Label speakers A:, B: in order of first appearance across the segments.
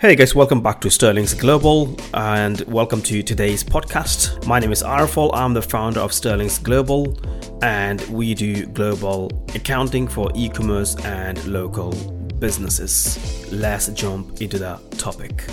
A: Hey guys, welcome back to Sterlinx Global and welcome to today's podcast. My name is Arafol. I'm the founder of Sterlinx Global and we do global accounting for e commerce and local businesses. Let's jump into the topic.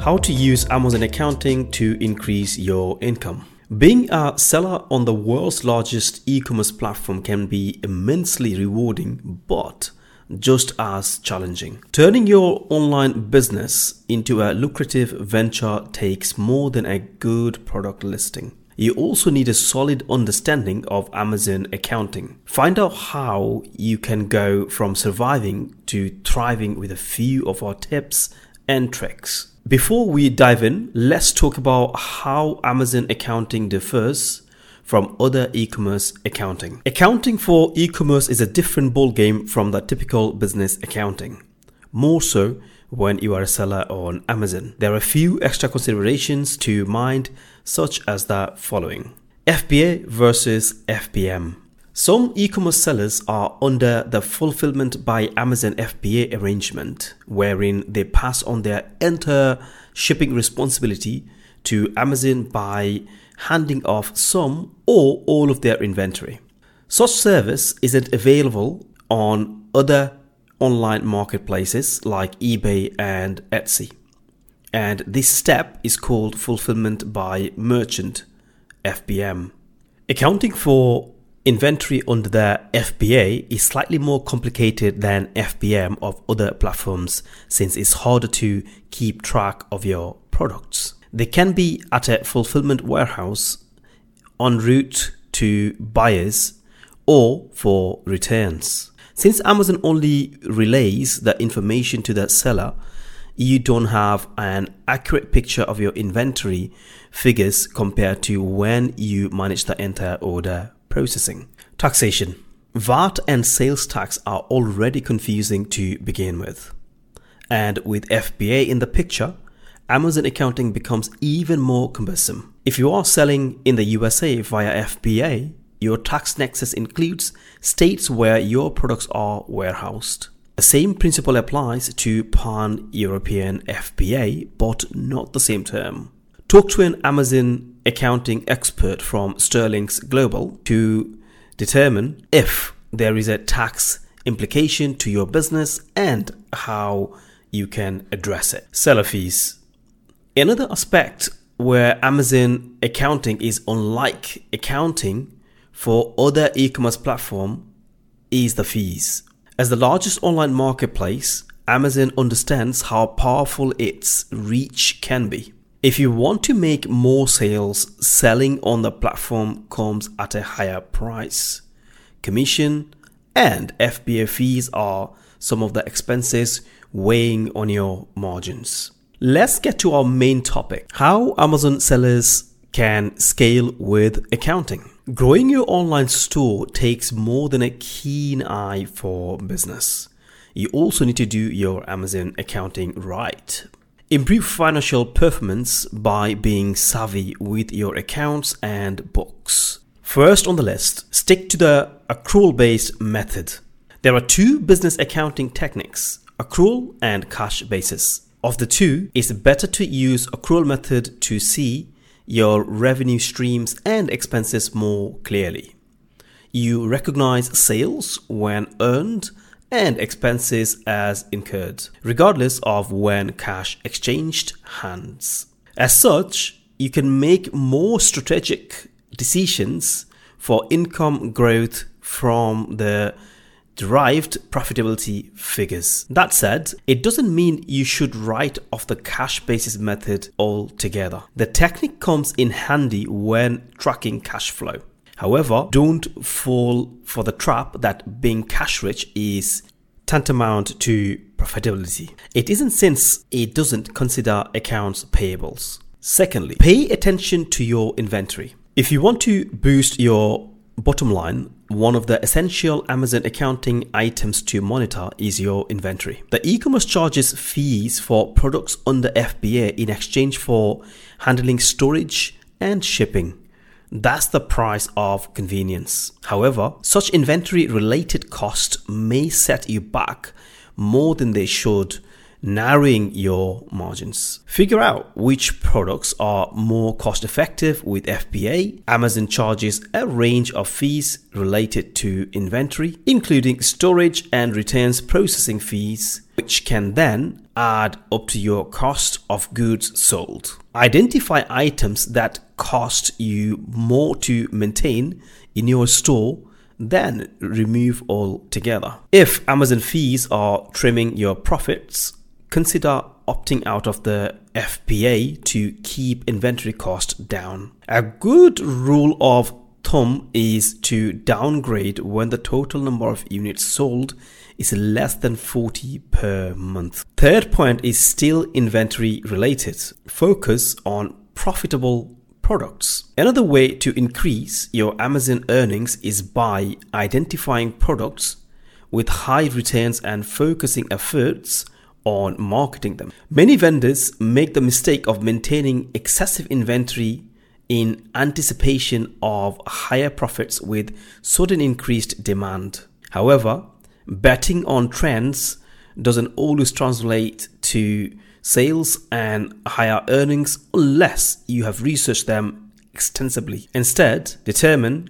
A: How to use Amazon accounting to increase your income. Being a seller on the world's largest e commerce platform can be immensely rewarding, but just as challenging. Turning your online business into a lucrative venture takes more than a good product listing. You also need a solid understanding of Amazon accounting. Find out how you can go from surviving to thriving with a few of our tips and tricks. Before we dive in, let's talk about how Amazon accounting differs from other e-commerce accounting. Accounting for e-commerce is a different ballgame from the typical business accounting. More so when you are a seller on Amazon. There are a few extra considerations to mind, such as the following. FBA versus FBM. Some e commerce sellers are under the fulfillment by Amazon FBA arrangement, wherein they pass on their entire shipping responsibility to Amazon by handing off some or all of their inventory. Such service isn't available on other online marketplaces like eBay and Etsy. And this step is called fulfillment by merchant, FBM. Accounting for inventory under the FBA is slightly more complicated than FBM of other platforms since it's harder to keep track of your products. They can be at a fulfillment warehouse en route to buyers or for returns. Since Amazon only relays the information to the seller, you don't have an accurate picture of your inventory figures compared to when you manage the entire order processing. Taxation. VAT and sales tax are already confusing to begin with. And with FBA in the picture, Amazon accounting becomes even more cumbersome. If you are selling in the USA via FBA, your tax nexus includes states where your products are warehoused. The same principle applies to pan European FBA, but not the same term. Talk to an Amazon accounting expert from Sterlinx Global to determine if there is a tax implication to your business and how you can address it. Seller fees. Another aspect where Amazon accounting is unlike accounting for other e-commerce platform is the fees. As the largest online marketplace, Amazon understands how powerful its reach can be. If you want to make more sales, selling on the platform comes at a higher price. Commission and FBA fees are some of the expenses weighing on your margins. Let's get to our main topic how Amazon sellers can scale with accounting. Growing your online store takes more than a keen eye for business. You also need to do your Amazon accounting right. Improve financial performance by being savvy with your accounts and books. First on the list, stick to the accrual based method. There are two business accounting techniques accrual and cash basis. Of the two, it's better to use accrual method to see your revenue streams and expenses more clearly. You recognize sales when earned and expenses as incurred, regardless of when cash exchanged hands. As such, you can make more strategic decisions for income growth from the derived profitability figures. That said, it doesn't mean you should write off the cash basis method altogether. The technique comes in handy when tracking cash flow. However, don't fall for the trap that being cash rich is tantamount to profitability. It isn't since it doesn't consider accounts payables. Secondly, pay attention to your inventory. If you want to boost your bottom line, one of the essential Amazon accounting items to monitor is your inventory. The e commerce charges fees for products under FBA in exchange for handling storage and shipping. That's the price of convenience. However, such inventory related costs may set you back more than they should narrowing your margins. Figure out which products are more cost effective with FBA. Amazon charges a range of fees related to inventory, including storage and returns processing fees, which can then add up to your cost of goods sold. Identify items that cost you more to maintain in your store then remove altogether. If Amazon fees are trimming your profits, consider opting out of the FBA to keep inventory cost down. A good rule of thumb is to downgrade when the total number of units sold is less than 40 per month. Third point is still inventory related. Focus on profitable products. Another way to increase your Amazon earnings is by identifying products with high returns and focusing efforts on marketing them. Many vendors make the mistake of maintaining excessive inventory in anticipation of higher profits with sudden increased demand. However, betting on trends doesn't always translate to sales and higher earnings unless you have researched them extensively. Instead, determine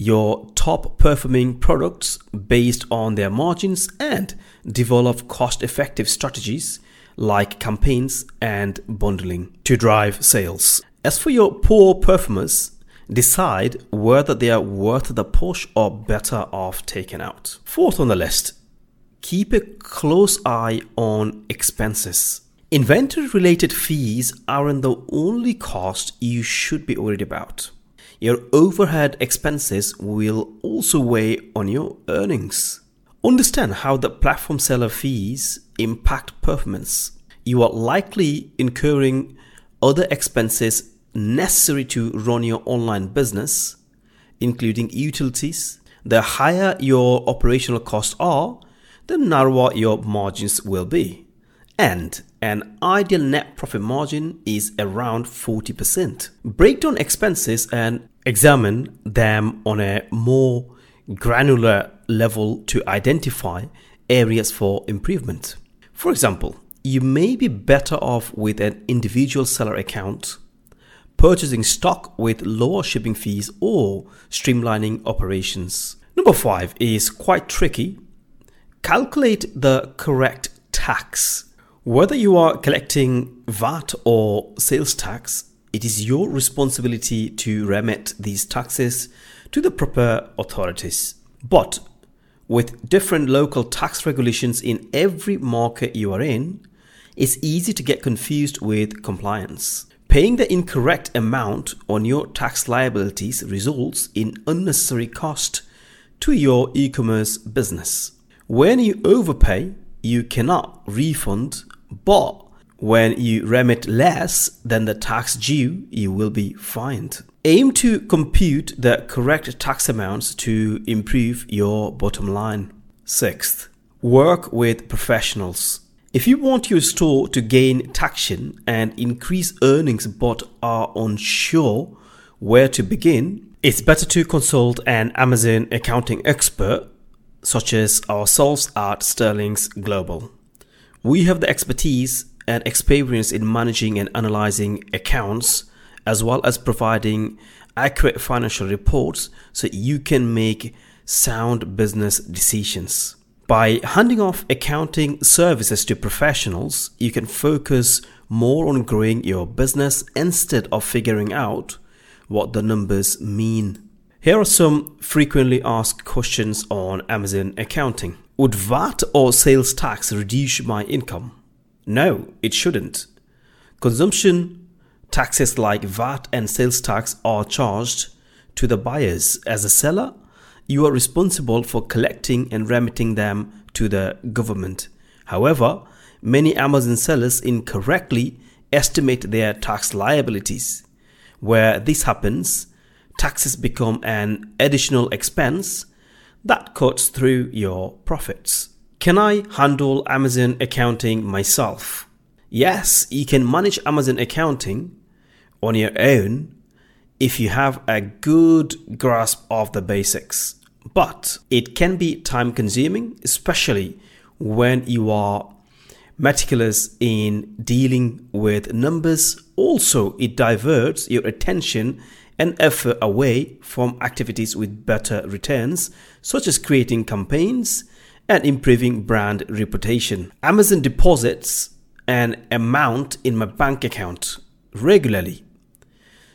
A: your top performing products based on their margins and develop cost effective strategies like campaigns and bundling to drive sales. As for your poor performers, decide whether they are worth the push or better off taken out. Fourth on the list, keep a close eye on expenses. Inventory related fees aren't the only cost you should be worried about. Your overhead expenses will also weigh on your earnings. Understand how the platform seller fees impact performance. You are likely incurring other expenses necessary to run your online business, including utilities. The higher your operational costs are, the narrower your margins will be and an ideal net profit margin is around 40%. Break down expenses and examine them on a more granular level to identify areas for improvement. For example, you may be better off with an individual seller account, purchasing stock with lower shipping fees, or streamlining operations. Number five is quite tricky. Calculate the correct tax whether you are collecting VAT or sales tax, it is your responsibility to remit these taxes to the proper authorities. But with different local tax regulations in every market you are in, it's easy to get confused with compliance. Paying the incorrect amount on your tax liabilities results in unnecessary cost to your e commerce business. When you overpay, you cannot refund but when you remit less than the tax due, you will be fined. Aim to compute the correct tax amounts to improve your bottom line. Sixth, work with professionals. If you want your store to gain traction and increase earnings but are unsure where to begin, it's better to consult an Amazon accounting expert such as ourselves at Sterlinx Global. We have the expertise and experience in managing and analyzing accounts, as well as providing accurate financial reports so you can make sound business decisions. By handing off accounting services to professionals, you can focus more on growing your business instead of figuring out what the numbers mean. Here are some frequently asked questions on Amazon accounting. Would VAT or sales tax reduce my income? No, it shouldn't. Consumption taxes like VAT and sales tax are charged to the buyers. As a seller, you are responsible for collecting and remitting them to the government. However, many Amazon sellers incorrectly estimate their tax liabilities. Where this happens, taxes become an additional expense that cuts through your profits. Can I handle Amazon accounting myself? Yes, you can manage Amazon accounting on your own if you have a good grasp of the basics. But it can be time consuming, especially when you are meticulous in dealing with numbers. Also, it diverts your attention and effort away from activities with better returns, such as creating campaigns and improving brand reputation. Amazon deposits an amount in my bank account regularly.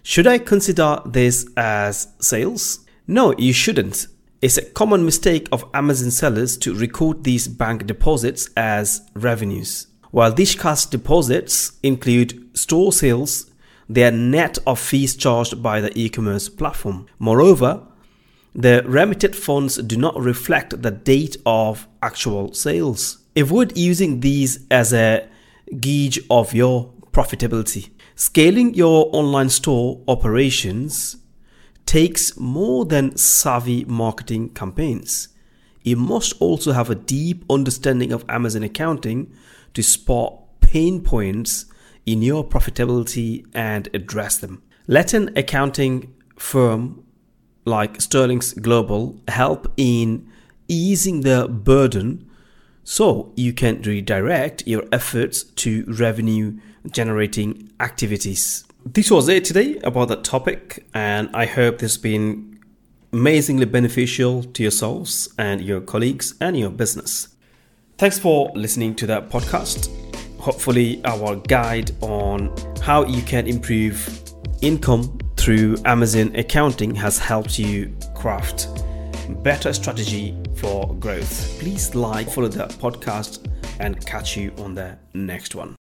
A: Should I consider this as sales? No, you shouldn't. It's a common mistake of Amazon sellers to record these bank deposits as revenues. While these cash deposits include store sales, they are net of fees charged by the e commerce platform. Moreover, the remitted funds do not reflect the date of actual sales. Avoid using these as a gauge of your profitability. Scaling your online store operations takes more than savvy marketing campaigns. You must also have a deep understanding of Amazon accounting to spot pain points in your profitability and address them. Let an accounting firm like Sterlinx Global help in easing the burden so you can redirect your efforts to revenue generating activities. This was it today about that topic, and I hope this has been amazingly beneficial to yourselves and your colleagues and your business. Thanks for listening to that podcast. Hopefully, our guide on how you can improve income through Amazon accounting has helped you craft better strategy for growth. Please like, follow the podcast, and catch you on the next one.